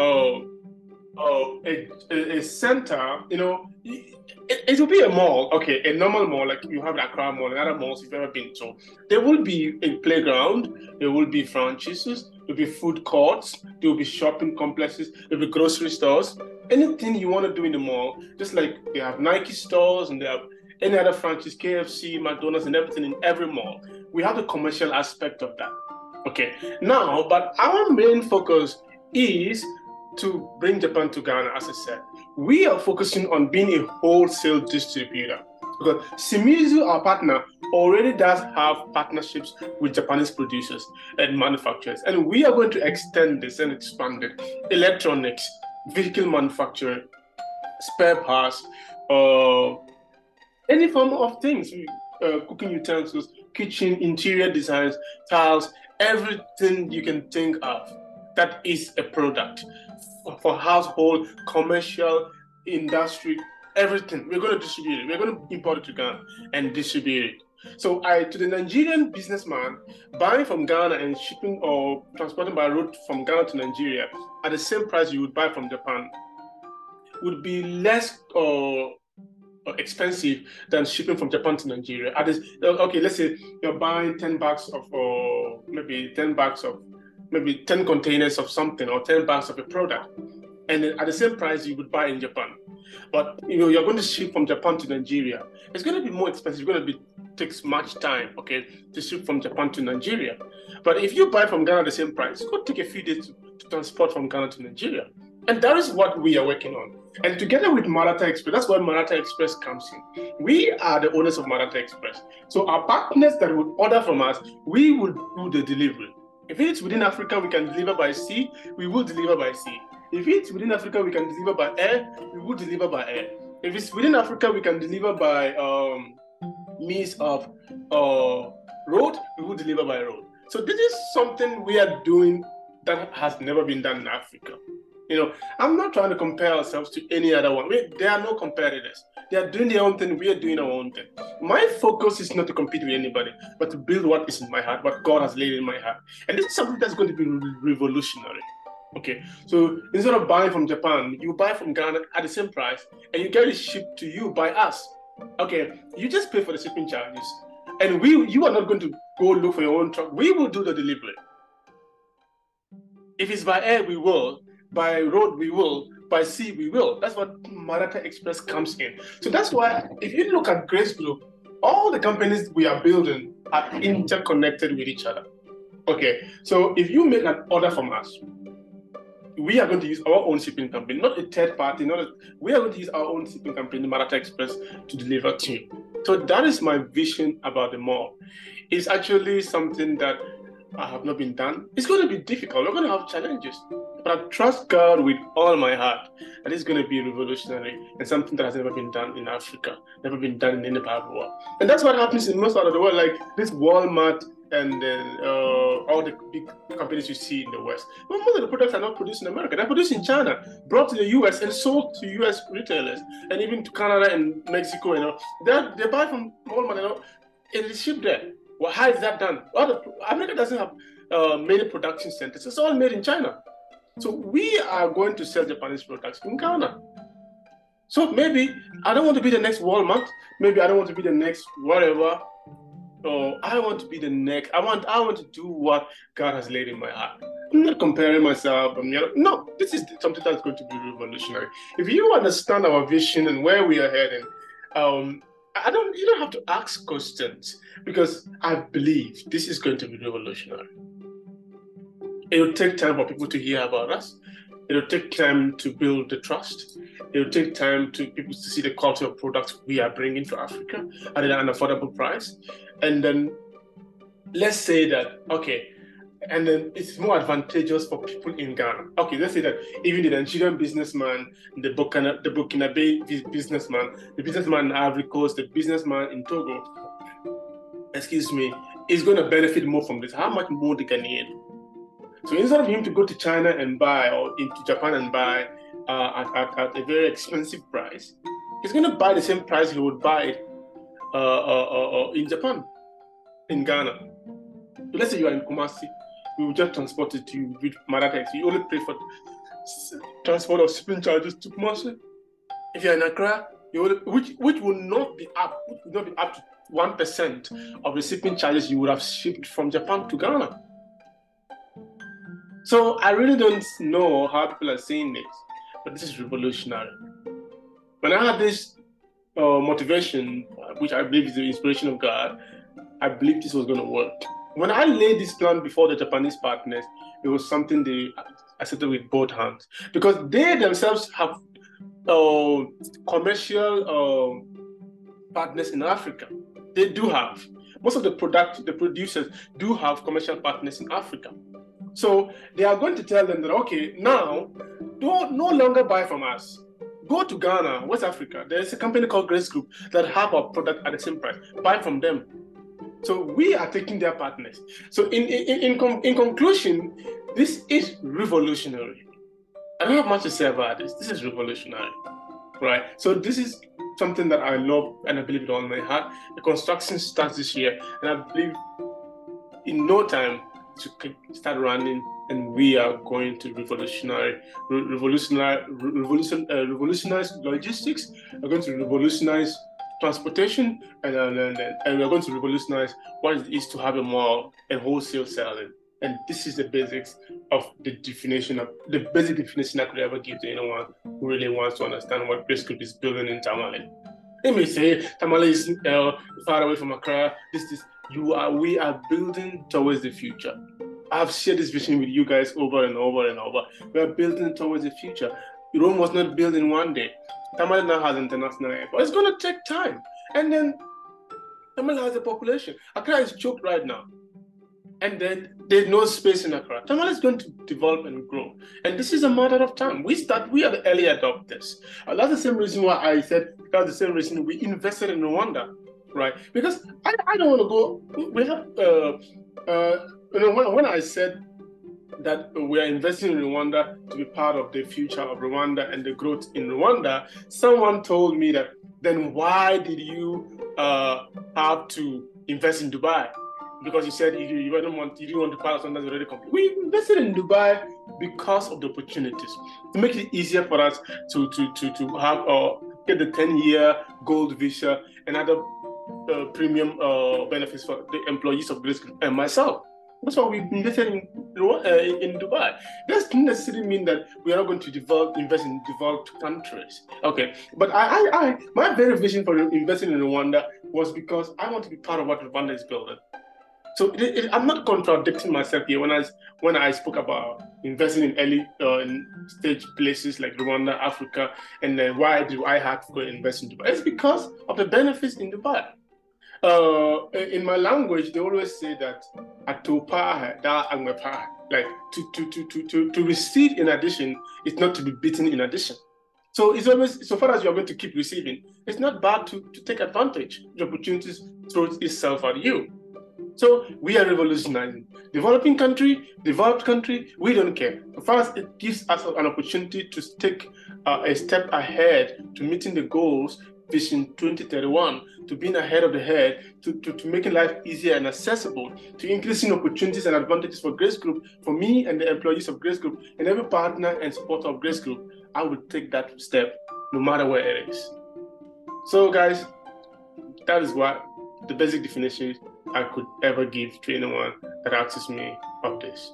uh, uh, a, a, center, you know, it, will be a mall, okay, a normal mall, like you have Accra Mall and other malls you've ever been to. There will be a playground, there will be franchises, there will be food courts, there will be shopping complexes, there will be grocery stores. Anything you want to do in the mall, just like they have Nike stores and they have any other franchise, KFC, McDonald's, and everything in every mall. We have the commercial aspect of that. Okay, now, but our main focus is to bring Japan to Ghana, as I said. We are focusing on being a wholesale distributor because Shimizu, our partner, already does have partnerships with Japanese producers and manufacturers. And we are going to extend this and expand it. Electronics, vehicle manufacturing, spare parts, uh, any form of things, uh, cooking utensils, kitchen, interior designs, tiles, everything you can think of that is a product for household, commercial, industry, everything. We're going to distribute it. We're going to import it to Ghana and distribute it. So I to the Nigerian businessman buying from Ghana and shipping or transporting by road from Ghana to Nigeria at the same price you would buy from Japan would be less uh, expensive than shipping from Japan to Nigeria. At this, okay, let's say you're buying 10 bags of or uh, maybe 10 bags of maybe 10 containers of something or 10 bags of a product and at the same price you would buy in Japan. But you know, you're going to ship from Japan to Nigeria. It's going to be more expensive. It's going to be takes much time, okay, to ship from Japan to Nigeria. But if you buy from Ghana at the same price, going to take a few days to, to transport from Ghana to Nigeria. And that is what we are working on. And together with Maratha Express, that's where Maratha Express comes in. We are the owners of Maratha Express. So our partners that would order from us, we will do the delivery. If it's within Africa, we can deliver by sea, we will deliver by sea. If it's within Africa, we can deliver by air, we will deliver by air. If it's within Africa, we can deliver by um, means of uh, road, we will deliver by road. So this is something we are doing that has never been done in Africa. You know, I'm not trying to compare ourselves to any other one. We, there are no competitors. They are doing their own thing. We are doing our own thing. My focus is not to compete with anybody, but to build what is in my heart, what God has laid in my heart. And this is something that's going to be revolutionary. Okay, so instead of buying from Japan, you buy from Ghana at the same price, and you get it shipped to you by us. Okay, you just pay for the shipping charges, and we you are not going to go look for your own truck. We will do the delivery. If it's by air, we will. By road, we will by sea we will. That's what Maratha Express comes in. So that's why if you look at Grace Group, all the companies we are building are interconnected with each other. Okay, so if you make an order from us, we are going to use our own shipping company, not a third party. Not a, we are going to use our own shipping company, Maratha Express, to deliver to you. So that is my vision about the mall. It's actually something that I have not been done. It's going to be difficult. We're going to have challenges. But I trust God with all my heart that it's going to be revolutionary and something that has never been done in Africa, never been done in any part of the world. And that's what happens in most part of the world, like this Walmart and then uh, all the big companies you see in the West. But most of the products are not produced in America. They're produced in China, brought to the US and sold to US retailers and even to Canada and Mexico. You know, they they buy from Walmart you know, and it's shipped there. Well, how is that done? Well, America doesn't have uh, many production centers. It's all made in China. So we are going to sell Japanese products in Ghana. So maybe I don't want to be the next Walmart. Maybe I don't want to be the next whatever. Or I want to be the next. I want. I want to do what God has laid in my heart. I'm not comparing myself. I'm, you no, this is something that's going to be revolutionary. If you understand our vision and where we are heading, um, I don't. You don't have to ask questions because I believe this is going to be revolutionary. It'll take time for people to hear about us. It'll take time to build the trust. It'll take time to people to see the quality of products we are bringing to Africa at an affordable price. And then let's say that, okay, and then it's more advantageous for people in Ghana. Okay, let's say that even the Nigerian businessman, the Burkina, the Burkinabe businessman, the businessman in Ivory Coast, the businessman in Togo, excuse me, is going to benefit more from this. How much more the Ghanaian? So instead of him to go to China and buy or into Japan and buy uh, at, at, at, a very expensive price, he's going to buy the same price he would buy uh, uh, uh, uh, in Japan, in Ghana. So let's say you are in Kumasi, we will just transport it to you with Maratex. You only pay for transport or shipping charges to Kumasi. If you're in Accra, you would, which which will not be up, which will not be up to one percent of the shipping charges you would have shipped from Japan to Ghana. So I really don't know how people are saying this, but this is revolutionary. When I had this uh, motivation, which I believe is the inspiration of God, I believe this was going to work. When I laid this plan before the Japanese partners, it was something they accepted with both hands because they themselves have uh, commercial uh, partners in Africa. They do have most of the product, the producers do have commercial partners in Africa. So they are going to tell them that okay, now don't no longer buy from us. Go to Ghana, West Africa. There's a company called Grace Group that have a product at the same price. Buy from them. So we are taking their partners. So in in in, in conclusion, this is revolutionary. I don't have much to say about this. This is revolutionary, right? So this is something that I love and I believe it all my heart. The construction starts this year, and I believe in no time to start running, and we are going to revolutionize, revolutionize, revolution, uh, revolutionize logistics. We're going to revolutionize transportation, and, and, and we're going to revolutionize what it is to have a mall and wholesale selling. And this is the basics of the definition of the basic definition I could ever give to anyone who really wants to understand what Grace Group is building in Tamale. They may say Tamale is uh, far away from Accra. This is you are. We are building towards the future. I've shared this vision with you guys over and over and over. We are building towards the future. Rome was not built in one day. Tamale now has international airport. It's going to take time. And then Tamale has a population. Accra is choked right now and then there's no space in Accra. Tamale is going to develop and grow. And this is a matter of time. We start, we are the early adopters. Uh, that's the same reason why I said, that's the same reason we invested in Rwanda, right? Because I, I don't want to go, we have, uh, uh, you know, when, when I said that we are investing in Rwanda to be part of the future of Rwanda and the growth in Rwanda, someone told me that, then why did you uh, have to invest in Dubai? because you said you, you didn't want you didn't want to pass on that's already complete. We invested in Dubai because of the opportunities to make it easier for us to to to to have uh, get the 10 year gold visa and other uh, premium uh, benefits for the employees of Grace and myself. That's why we invested in uh, in Dubai. That doesn't necessarily mean that we are not going to develop invest in developed countries. Okay, but I, I, I my very vision for investing in Rwanda was because I want to be part of what Rwanda is building. So it, it, I'm not contradicting myself here when I when I spoke about investing in early uh, in stage places like Rwanda, Africa, and then why do I have to go invest in Dubai? It's because of the benefits in Dubai. Uh, in my language, they always say that atopa da angmepa, like to, to to to to to receive in addition is not to be beaten in addition. So it's always so far as you are going to keep receiving, it's not bad to, to take advantage. The opportunities throws itself at you. So we are revolutionizing. Developing country, developed country, we don't care. First, it gives us an opportunity to take uh, a step ahead to meeting the goals Vision 2031, to being ahead of the head, to, to, to making life easier and accessible, to increasing opportunities and advantages for Grace Group, for me and the employees of Grace Group, and every partner and supporter of Grace Group. I will take that step no matter where it is. So, guys, that is what the basic definition I could ever give to anyone that asks me of this.